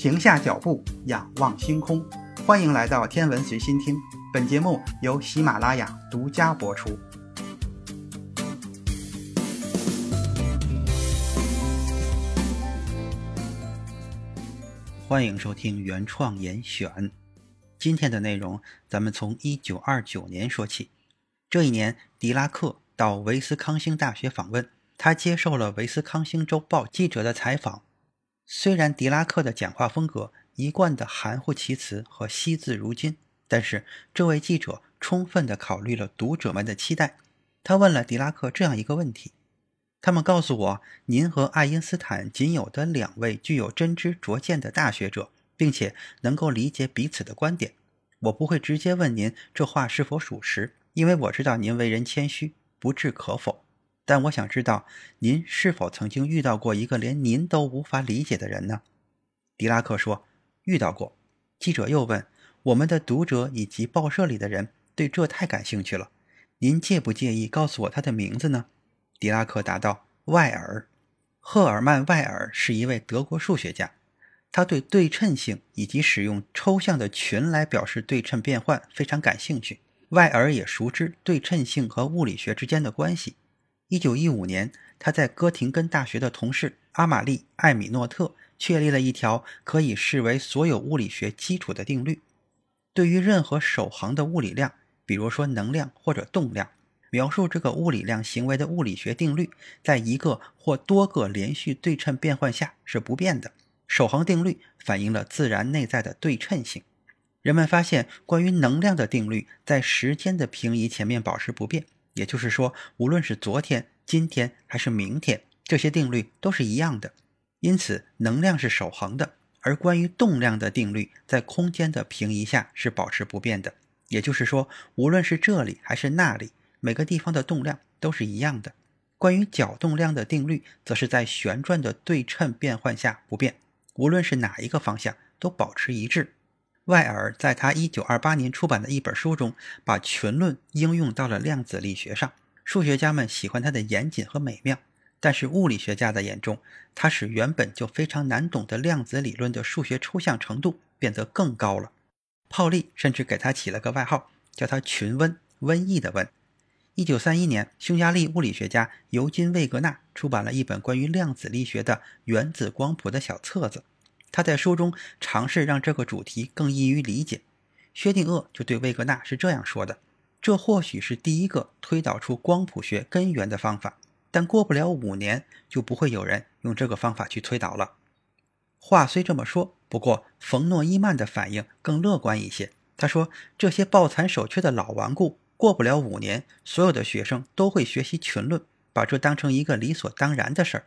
停下脚步，仰望星空。欢迎来到天文随心听，本节目由喜马拉雅独家播出。欢迎收听原创严选。今天的内容，咱们从一九二九年说起。这一年，狄拉克到维斯康星大学访问，他接受了维斯康星周报记者的采访。虽然狄拉克的讲话风格一贯的含糊其辞和惜字如金，但是这位记者充分的考虑了读者们的期待。他问了狄拉克这样一个问题：“他们告诉我，您和爱因斯坦仅有的两位具有真知灼见的大学者，并且能够理解彼此的观点。我不会直接问您这话是否属实，因为我知道您为人谦虚，不置可否。”但我想知道，您是否曾经遇到过一个连您都无法理解的人呢？狄拉克说：“遇到过。”记者又问：“我们的读者以及报社里的人对这太感兴趣了，您介不介意告诉我他的名字呢？”狄拉克答道：“外尔，赫尔曼·外尔是一位德国数学家，他对对称性以及使用抽象的群来表示对称变换非常感兴趣。外尔也熟知对称性和物理学之间的关系。”一九一五年，他在哥廷根大学的同事阿玛丽·艾米诺特确立了一条可以视为所有物理学基础的定律：对于任何守恒的物理量，比如说能量或者动量，描述这个物理量行为的物理学定律，在一个或多个连续对称变换下是不变的。守恒定律反映了自然内在的对称性。人们发现，关于能量的定律在时间的平移前面保持不变。也就是说，无论是昨天、今天还是明天，这些定律都是一样的。因此，能量是守恒的。而关于动量的定律，在空间的平移下是保持不变的。也就是说，无论是这里还是那里，每个地方的动量都是一样的。关于角动量的定律，则是在旋转的对称变换下不变，无论是哪一个方向都保持一致。外尔在他1928年出版的一本书中，把群论应用到了量子力学上。数学家们喜欢他的严谨和美妙，但是物理学家的眼中，他使原本就非常难懂的量子理论的数学抽象程度变得更高了。泡利甚至给他起了个外号，叫他“群温”（瘟疫的瘟）。1931年，匈牙利物理学家尤金·魏格纳出版了一本关于量子力学的原子光谱的小册子。他在书中尝试让这个主题更易于理解。薛定谔就对魏格纳是这样说的：“这或许是第一个推导出光谱学根源的方法，但过不了五年就不会有人用这个方法去推导了。”话虽这么说，不过冯诺依曼的反应更乐观一些。他说：“这些抱残守缺的老顽固，过不了五年，所有的学生都会学习群论，把这当成一个理所当然的事儿。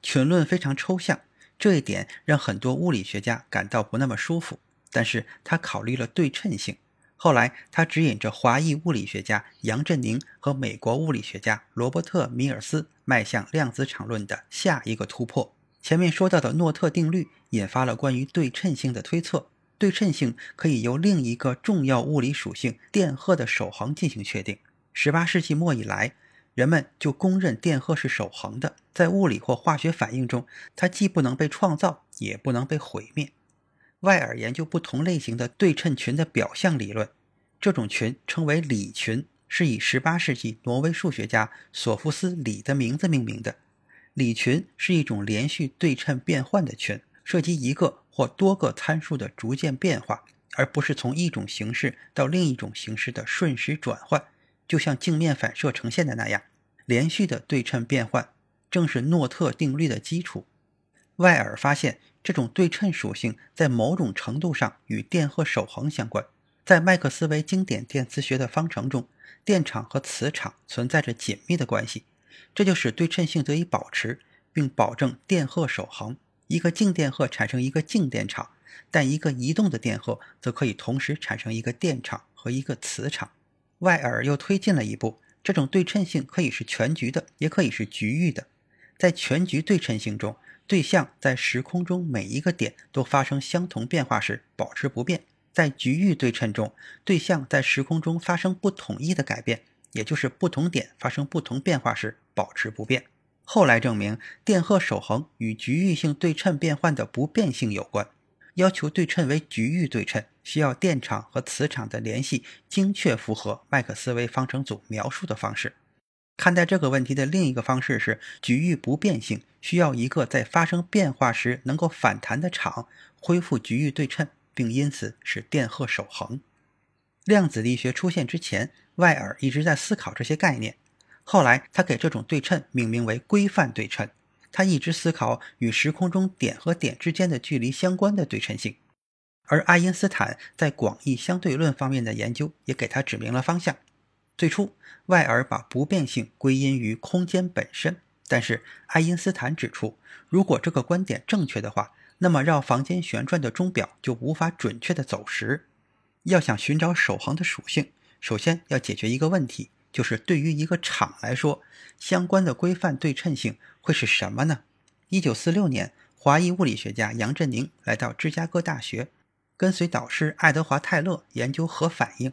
群论非常抽象。”这一点让很多物理学家感到不那么舒服，但是他考虑了对称性。后来，他指引着华裔物理学家杨振宁和美国物理学家罗伯特·米尔斯迈向量子场论的下一个突破。前面说到的诺特定律引发了关于对称性的推测，对称性可以由另一个重要物理属性电荷的守恒进行确定。18世纪末以来。人们就公认电荷是守恒的，在物理或化学反应中，它既不能被创造，也不能被毁灭。外尔研究不同类型的对称群的表象理论，这种群称为里群，是以18世纪挪威数学家索夫斯·里的名字命名的。里群是一种连续对称变换的群，涉及一个或多个参数的逐渐变化，而不是从一种形式到另一种形式的瞬时转换。就像镜面反射呈现的那样，连续的对称变换正是诺特定律的基础。外尔发现，这种对称属性在某种程度上与电荷守恒相关。在麦克斯韦经典电磁学的方程中，电场和磁场存在着紧密的关系，这就使对称性得以保持，并保证电荷守恒。一个静电荷产生一个静电场，但一个移动的电荷则可以同时产生一个电场和一个磁场。外尔又推进了一步，这种对称性可以是全局的，也可以是局域的。在全局对称性中，对象在时空中每一个点都发生相同变化时保持不变；在局域对称中，对象在时空中发生不统一的改变，也就是不同点发生不同变化时保持不变。后来证明，电荷守恒与局域性对称变换的不变性有关。要求对称为局域对称，需要电场和磁场的联系精确符合麦克斯韦方程组描述的方式。看待这个问题的另一个方式是局域不变性，需要一个在发生变化时能够反弹的场，恢复局域对称，并因此使电荷守恒。量子力学出现之前，外尔一直在思考这些概念。后来，他给这种对称命名为规范对称。他一直思考与时空中点和点之间的距离相关的对称性。而爱因斯坦在广义相对论方面的研究也给他指明了方向。最初，外尔把不变性归因于空间本身，但是爱因斯坦指出，如果这个观点正确的话，那么绕房间旋转的钟表就无法准确的走时。要想寻找守恒的属性，首先要解决一个问题，就是对于一个场来说，相关的规范对称性会是什么呢？一九四六年，华裔物理学家杨振宁来到芝加哥大学，跟随导师爱德华泰勒研究核反应。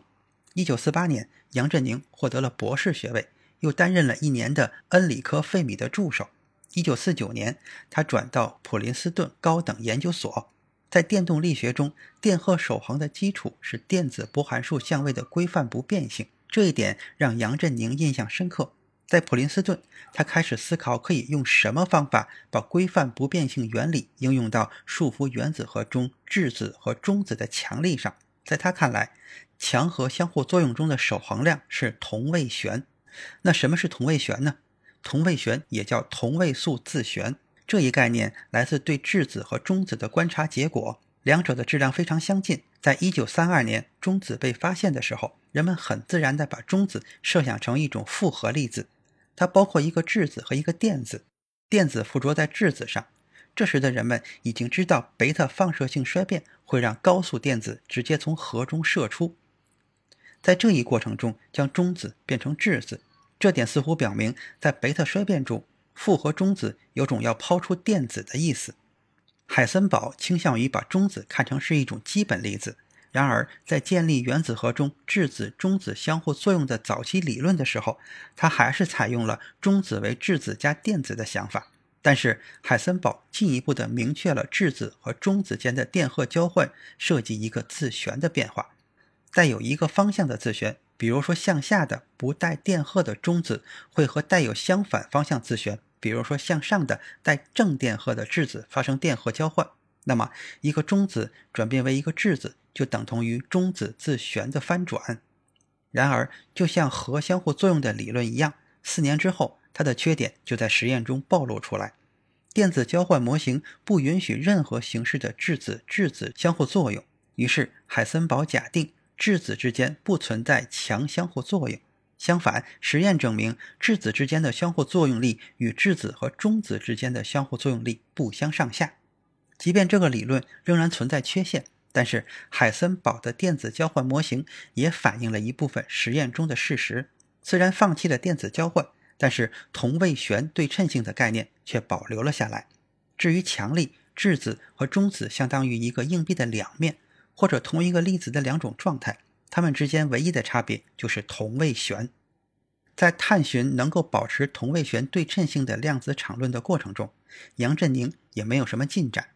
一九四八年，杨振宁获得了博士学位，又担任了一年的恩里科·费米的助手。一九四九年，他转到普林斯顿高等研究所。在电动力学中，电荷守恒的基础是电子波函数相位的规范不变性。这一点让杨振宁印象深刻。在普林斯顿，他开始思考可以用什么方法把规范不变性原理应用到束缚原子核中质子和中子的强力上。在他看来，强核相互作用中的守恒量是同位旋。那什么是同位旋呢？同位旋也叫同位素自旋。这一概念来自对质子和中子的观察结果，两者的质量非常相近。在一九三二年中子被发现的时候，人们很自然地把中子设想成一种复合粒子，它包括一个质子和一个电子，电子附着在质子上。这时的人们已经知道贝塔放射性衰变会让高速电子直接从核中射出，在这一过程中将中子变成质子。这点似乎表明，在贝塔衰变中，复合中子有种要抛出电子的意思。海森堡倾向于把中子看成是一种基本粒子。然而，在建立原子核中质子中子相互作用的早期理论的时候，他还是采用了中子为质子加电子的想法。但是，海森堡进一步的明确了质子和中子间的电荷交换涉及一个自旋的变化，带有一个方向的自旋，比如说向下的不带电荷的中子会和带有相反方向自旋，比如说向上的带正电荷的质子发生电荷交换。那么，一个中子转变为一个质子，就等同于中子自旋的翻转。然而，就像核相互作用的理论一样，四年之后。它的缺点就在实验中暴露出来。电子交换模型不允许任何形式的质子质子相互作用。于是，海森堡假定质子之间不存在强相互作用。相反，实验证明质子之间的相互作用力与质子和中子之间的相互作用力不相上下。即便这个理论仍然存在缺陷，但是海森堡的电子交换模型也反映了一部分实验中的事实。虽然放弃了电子交换。但是同位旋对称性的概念却保留了下来。至于强力质子和中子相当于一个硬币的两面，或者同一个粒子的两种状态，它们之间唯一的差别就是同位旋。在探寻能够保持同位旋对称性的量子场论的过程中，杨振宁也没有什么进展。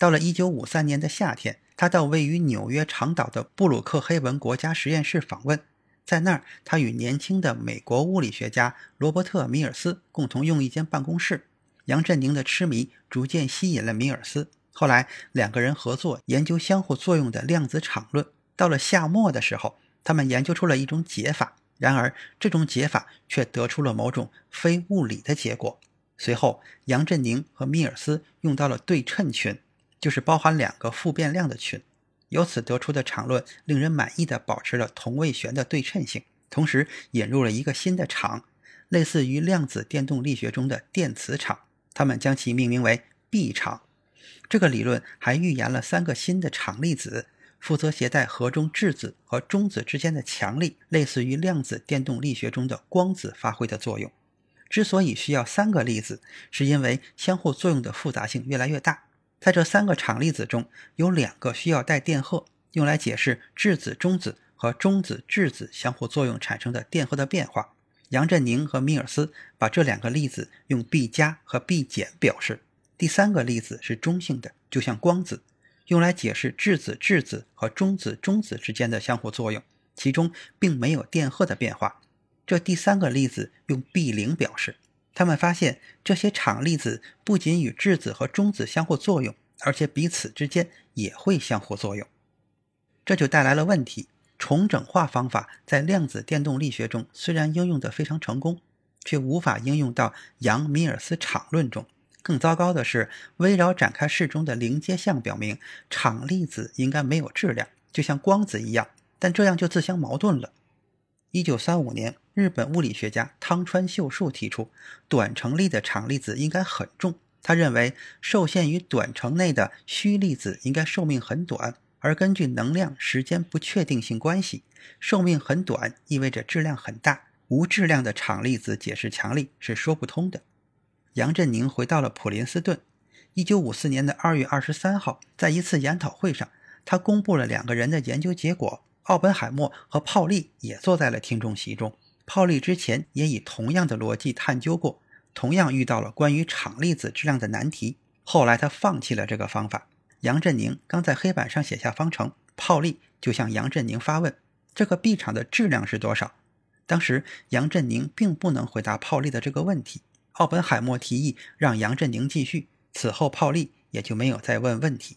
到了1953年的夏天，他到位于纽约长岛的布鲁克黑文国家实验室访问。在那儿，他与年轻的美国物理学家罗伯特·米尔斯共同用一间办公室。杨振宁的痴迷逐渐吸引了米尔斯。后来，两个人合作研究相互作用的量子场论。到了夏末的时候，他们研究出了一种解法。然而，这种解法却得出了某种非物理的结果。随后，杨振宁和米尔斯用到了对称群，就是包含两个复变量的群。由此得出的场论令人满意的保持了同位旋的对称性，同时引入了一个新的场，类似于量子电动力学中的电磁场。他们将其命名为 B 场。这个理论还预言了三个新的场粒子，负责携带核中质子和中子之间的强力，类似于量子电动力学中的光子发挥的作用。之所以需要三个粒子，是因为相互作用的复杂性越来越大。在这三个场粒子中，有两个需要带电荷，用来解释质子中子和中子质子相互作用产生的电荷的变化。杨振宁和米尔斯把这两个粒子用 B 加和 B 减表示。第三个粒子是中性的，就像光子，用来解释质子质子和中子中子之间的相互作用，其中并没有电荷的变化。这第三个例子用 B 零表示。他们发现这些场粒子不仅与质子和中子相互作用，而且彼此之间也会相互作用。这就带来了问题：重整化方法在量子电动力学中虽然应用得非常成功，却无法应用到杨米尔斯场论中。更糟糕的是，围绕展开式中的零阶项表明，场粒子应该没有质量，就像光子一样。但这样就自相矛盾了。一九三五年，日本物理学家汤川秀树提出，短程力的场粒子应该很重。他认为，受限于短程内的虚粒子应该寿命很短，而根据能量时间不确定性关系，寿命很短意味着质量很大。无质量的场粒子解释强力是说不通的。杨振宁回到了普林斯顿。一九五四年的二月二十三号，在一次研讨会上，他公布了两个人的研究结果。奥本海默和泡利也坐在了听众席中。泡利之前也以同样的逻辑探究过，同样遇到了关于场粒子质量的难题。后来他放弃了这个方法。杨振宁刚在黑板上写下方程，泡利就向杨振宁发问：“这个 B 场的质量是多少？”当时杨振宁并不能回答泡利的这个问题。奥本海默提议让杨振宁继续，此后泡利也就没有再问问题。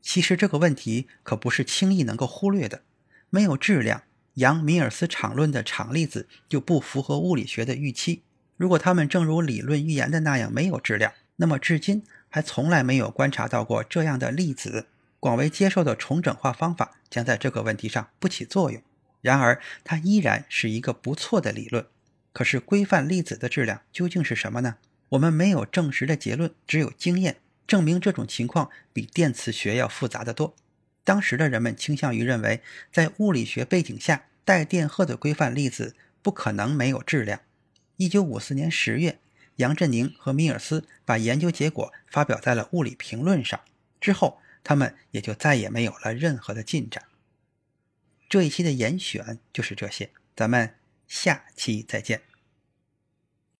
其实这个问题可不是轻易能够忽略的。没有质量，杨米尔斯场论的场粒子就不符合物理学的预期。如果它们正如理论预言的那样没有质量，那么至今还从来没有观察到过这样的粒子。广为接受的重整化方法将在这个问题上不起作用。然而，它依然是一个不错的理论。可是，规范粒子的质量究竟是什么呢？我们没有证实的结论，只有经验证明这种情况比电磁学要复杂的多。当时的人们倾向于认为，在物理学背景下，带电荷的规范粒子不可能没有质量。一九五四年十月，杨振宁和米尔斯把研究结果发表在了《物理评论》上，之后他们也就再也没有了任何的进展。这一期的严选就是这些，咱们下期再见。